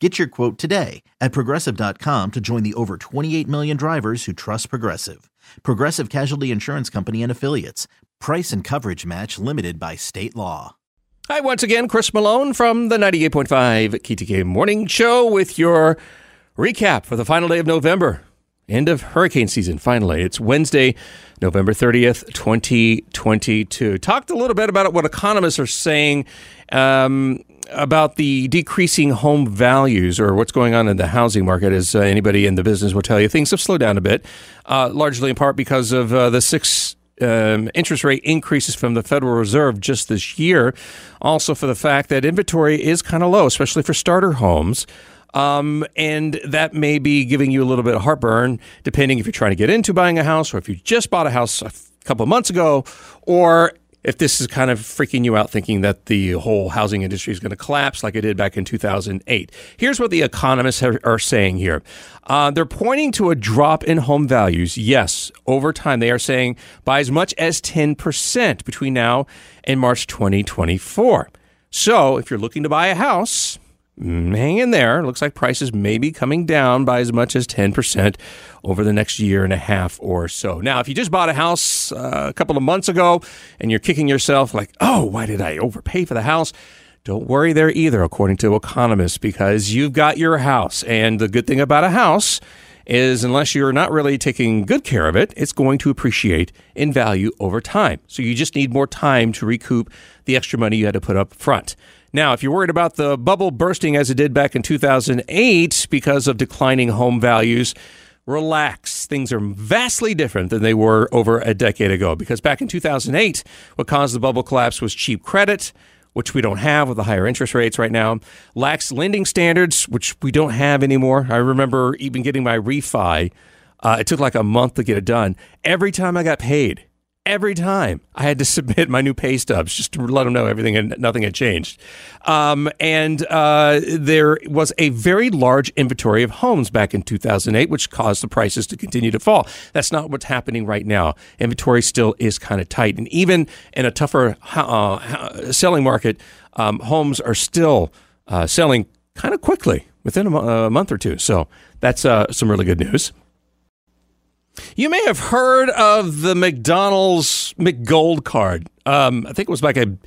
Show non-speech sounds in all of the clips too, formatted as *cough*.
Get your quote today at progressive.com to join the over 28 million drivers who trust Progressive. Progressive Casualty Insurance Company and Affiliates. Price and coverage match limited by state law. Hi, once again, Chris Malone from the 98.5 KTK Morning Show with your recap for the final day of November. End of hurricane season, finally. It's Wednesday, November 30th, 2022. Talked a little bit about what economists are saying um, about the decreasing home values or what's going on in the housing market. As uh, anybody in the business will tell you, things have slowed down a bit, uh, largely in part because of uh, the six um, interest rate increases from the Federal Reserve just this year. Also, for the fact that inventory is kind of low, especially for starter homes. Um, and that may be giving you a little bit of heartburn, depending if you're trying to get into buying a house or if you just bought a house a couple of months ago, or if this is kind of freaking you out thinking that the whole housing industry is going to collapse like it did back in 2008. Here's what the economists are, saying here uh, they're pointing to a drop in home values, yes, over time. They are saying by as much as 10% between now and March 2024. So if you're looking to buy a house, hang in there. Looks like prices may be coming down by as much as 10% over the next year and a half or so. Now, if you just bought a house uh, a couple of months ago and you're kicking yourself like, oh, why did I overpay for the house? Don't worry there either, according to economists, because you've got your house. And the good thing about a house is unless you're not really taking good care of it, it's going to appreciate in value over time. So you just need more time to recoup the extra money you had to put up front. Now, if you're worried about the bubble bursting as it did back in 2008 because of declining home values, relax. Things are vastly different than they were over a decade ago because back in 2008, what caused the bubble collapse was cheap credit, which we don't have with the higher interest rates right now, lax lending standards, which we don't have anymore. I remember even getting my refi. Uh, it took like a month to get it done. Every time I got paid, every time I had to submit my new pay stubs just to let them know everything and nothing had changed. Um, and uh, there was a very large inventory of homes back in 2008, which caused the prices to continue to fall. That's not what's happening right now. Inventory still is kind of tight. And even in a tougher uh, selling market, um, homes are still uh, selling kind of quickly within a, month or two. So that's uh, some really good news. You may have heard of the McDonald's McGold card. Um, I think it was back in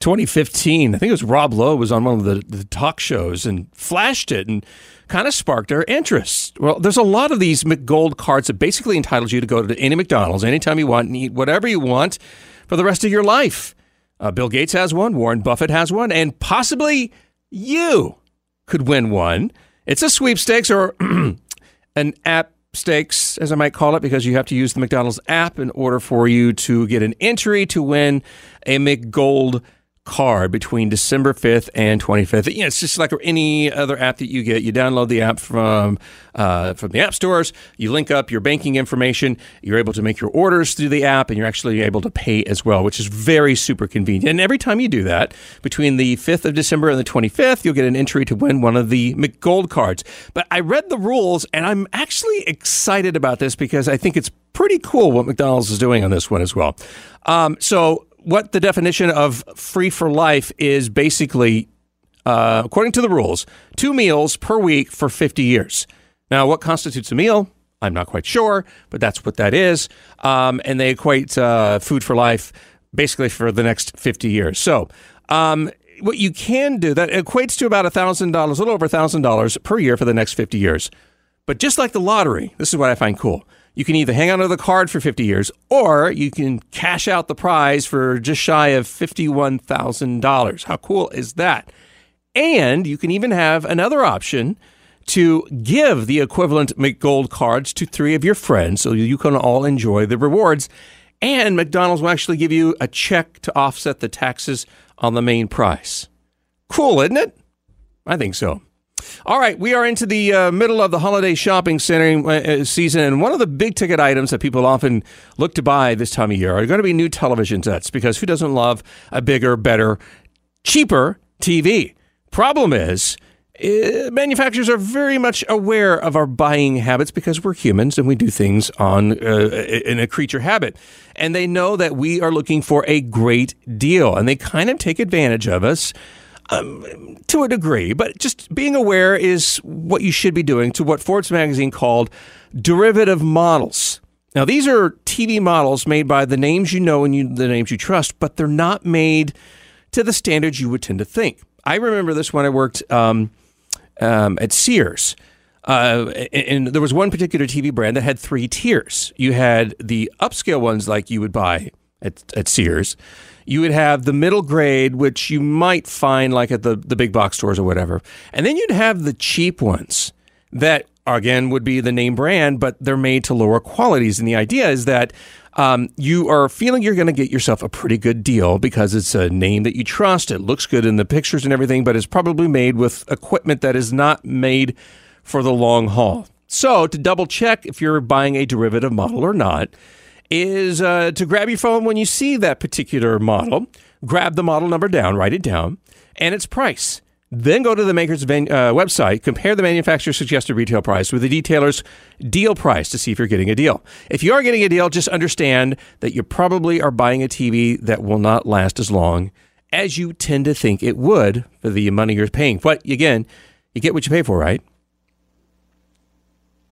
2015. I think it was Rob Lowe was on one of the, the talk shows and flashed it and kind of sparked our interest. Well, there's a lot of these McGold cards that basically entitles you to go to any McDonald's anytime you want and eat whatever you want for the rest of your life. Uh, Bill Gates has one, Warren Buffett has one, and possibly you could win one. It's a sweepstakes or *clears throat* an app stakes, as I might call it, because you have to use the McDonald's app in order for you to get an entry to win a McGold card between December 5th and 25th. You know, it's just like any other app that you get. You download the app from uh, from the app stores. You link up your banking information. You're able to make your orders through the app, and you're actually able to pay as well, which is very super convenient. And every time you do that, between the 5th of December and the 25th, you'll get an entry to win one of the McGold cards. But I read the rules, and I'm actually excited about this because I think it's pretty cool what McDonald's is doing on this one as well. Um, so what the definition of free for life is basically, uh, according to the rules, two meals per week for 50 years. Now, what constitutes a meal? I'm not quite sure, but that's what that is. Um, and they equate uh, food for life basically for the next 50 years. So, um, what you can do that equates to about $1,000, a little over $1,000 per year for the next 50 years. But just like the lottery, this is what I find cool You can either hang on to the card for 50 years or you can cash out the prize for just shy of $51,000. How cool is that? And you can even have another option to give the equivalent McGold cards to three of your friends so you can all enjoy the rewards. And McDonald's will actually give you a check to offset the taxes on the main price. Cool, isn't it? I think so. All right, we are into the uh, middle of the holiday shopping center uh, season, and one of the big ticket items that people often look to buy this time of year are going to be new television sets because who doesn't love a bigger, better, cheaper TV? Problem is, uh, manufacturers are very much aware of our buying habits because we're humans and we do things on uh, in a creature habit and they know that we are looking for a great deal and they kind of take advantage of us um, to a degree but just being aware is what you should be doing to what Forbes magazine called derivative models now these are TV models made by the names you know and you, the names you trust but they're not made to the standards you would tend to think I remember this when I worked um, um, at Sears. Uh, and there was one particular TV brand that had three tiers. You had the upscale ones, like you would buy at, at Sears. You would have the middle grade, which you might find like at the, the big box stores or whatever. And then you'd have the cheap ones that, again, would be the name brand, but they're made to lower qualities. And the idea is that um, you are feeling you're going to get yourself a pretty good deal because it's a name that you trust. It looks good in the pictures and everything, but it's probably made with equipment that is not made for the long haul. So, to double check if you're buying a derivative model or not, is uh, to grab your phone when you see that particular model, grab the model number down, write it down, and its price. Then go to the maker's uh, website, compare the manufacturer's suggested retail price with the detailer's deal price to see if you're getting a deal. If you are getting a deal, just understand that you probably are buying a TV that will not last as long as you tend to think it would for the money you're paying. But again, you get what you pay for, right?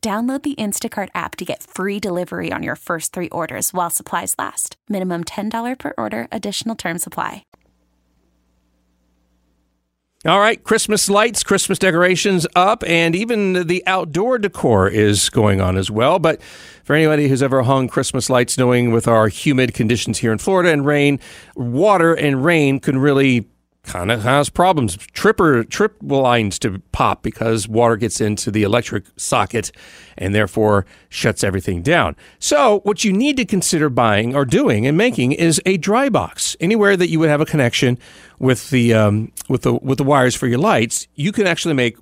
Download the Instacart app to get free delivery on your first three orders while supplies last. Minimum $10 per order, additional term supply. All right, Christmas lights, Christmas decorations up, and even the outdoor decor is going on as well. But for anybody who's ever hung Christmas lights, knowing with our humid conditions here in Florida and rain, water and rain can really kind of has problems. Tripper trip lines to pop because water gets into the electric socket and therefore shuts everything down. So what you need to consider buying or doing and making is a dry box. Anywhere that you would have a connection with the um, with the with the wires for your lights, you can actually make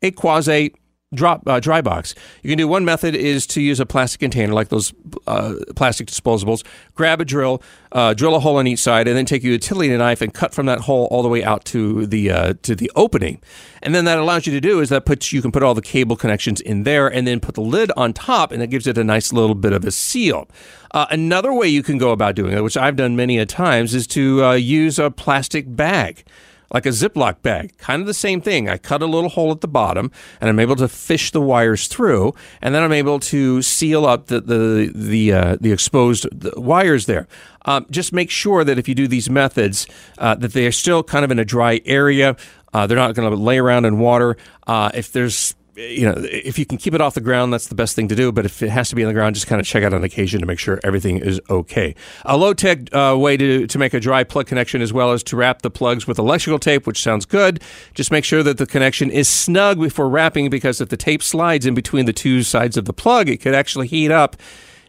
a quasi drop uh, dry box. You can do one method is to use a plastic container like those uh, plastic disposables. Grab a drill, uh, drill a hole on each side, and then take your utility knife and cut from that hole all the way out to the uh, to the opening. And then that allows you to do is that puts you can put all the cable connections in there, and then put the lid on top, and it gives it a nice little bit of a seal. Uh, another way you can go about doing it, which I've done many a times, is to uh, use a plastic bag like a Ziploc bag. Kind of the same thing. I cut a little hole at the bottom and I'm able to fish the wires through and then I'm able to seal up the, the, the, uh, the exposed wires there. Um, just make sure that if you do these methods, uh, that they are still kind of in a dry area. Uh, they're not going to lay around in water. Uh, if there's you know, if you can keep it off the ground, that's the best thing to do. But if it has to be on the ground, just kind of check out on occasion to make sure everything is okay. A low tech uh, way to, to make a dry plug connection as well as to wrap the plugs with electrical tape, which sounds good. Just make sure that the connection is snug before wrapping because if the tape slides in between the two sides of the plug, it could actually heat up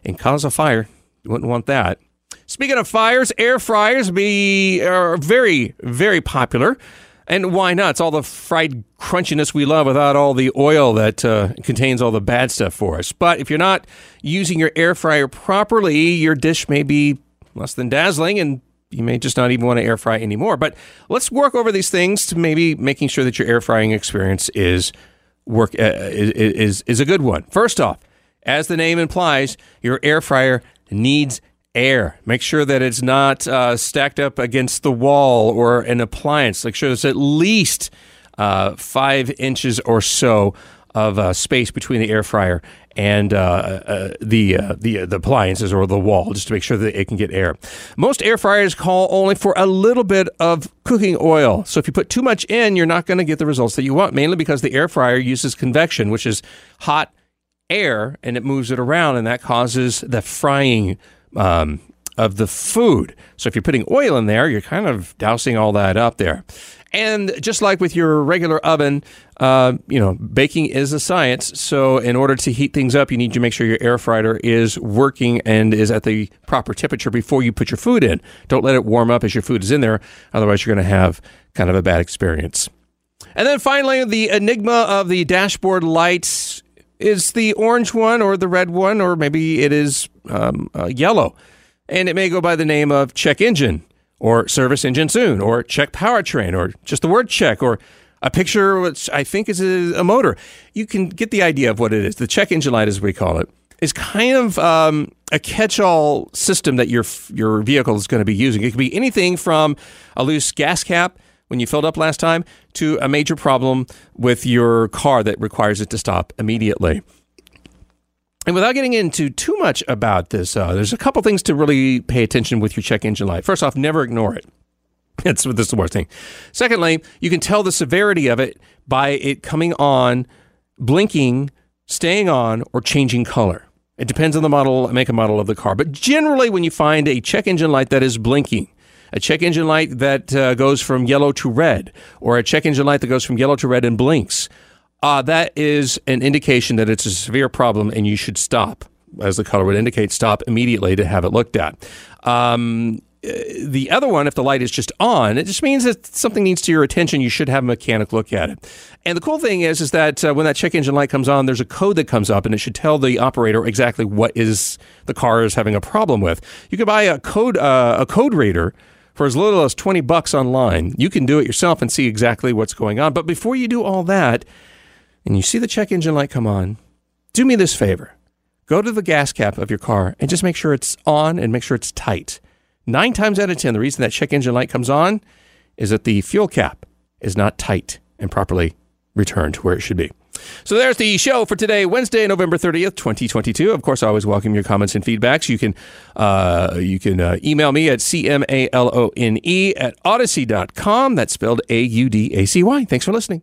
and cause a fire. You wouldn't want that. Speaking of fires, air fryers be are very, very popular. And why not? It's all the fried crunchiness we love without all the oil that uh, contains all the bad stuff for us. But if you're not using your air fryer properly, your dish may be less than dazzling and you may just not even want to air fry anymore. But let's work over these things to maybe making sure that your air frying experience is work uh, is, is is a good one. First off, As the name implies, your air fryer needs air. Make sure that it's not uh, stacked up against the wall or an appliance. Make sure there's at least uh, five inches or so of uh, space between the air fryer and uh, uh, the uh, the the appliances or the wall, just to make sure that it can get air. Most air fryers call only for a little bit of cooking oil, so if you put too much in, you're not going to get the results that you want. Mainly because the air fryer uses convection, which is hot air, and it moves it around, and that causes the frying. Um, of the food. So if you're putting oil in there, you're kind of dousing all that up there. And just like with your regular oven, uh, you know, baking is a science. So in order to heat things up, you need to make sure your air fryer is working and is at the proper temperature before you put your food in. Don't let it warm up as your food is in there. Otherwise, you're going to have kind of a bad experience. And then finally, the enigma of the dashboard lights is the orange one or the red one, or maybe it is um, uh, yellow. And it may go by the name of check engine or service engine soon, or check powertrain, or just the word check, or a picture which I think is a, motor. You can get the idea of what it is. The check engine light, as we call it, is kind of um, a catch-all system that your your vehicle is going to be using. It can be anything from a loose gas cap when you filled up last time to a major problem with your car that requires it to stop immediately. And without getting into too much about this, uh, there's a couple things to really pay attention with your check engine light. First off, never ignore it. *laughs* That's this is the worst thing. Secondly, you can tell the severity of it by it coming on, blinking, staying on, or changing color. It depends on the model, make and model of the car. But generally, when you find a check engine light that is blinking, a check engine light that uh, goes from yellow to red, or a check engine light that goes from yellow to red and blinks, uh, that is an indication that it's a severe problem and you should stop. As the color would indicate, stop immediately to have it looked at. Um, the other one, if the light is just on, it just means that something needs to your attention. You should have a mechanic look at it. And the cool thing is, is that uh, when that check engine light comes on, there's a code that comes up, and it should tell the operator exactly what is the car is having a problem with. You can buy a code uh, a code reader for as little as twenty bucks online. You can do it yourself and see exactly what's going on. But before you do all that, and you see the check engine light come on, do me this favor. Go to the gas cap of your car and just make sure it's on and make sure it's tight. Nine times out of 10, the reason that check engine light comes on is that the fuel cap is not tight and properly returned to where it should be. So there's the show for today, Wednesday, November 30th, 2022. Of course, I always welcome your comments and feedbacks. You can uh, you can uh, email me at cmalone at audacy.com. That's spelled A-U-D-A-C-Y. Thanks for listening.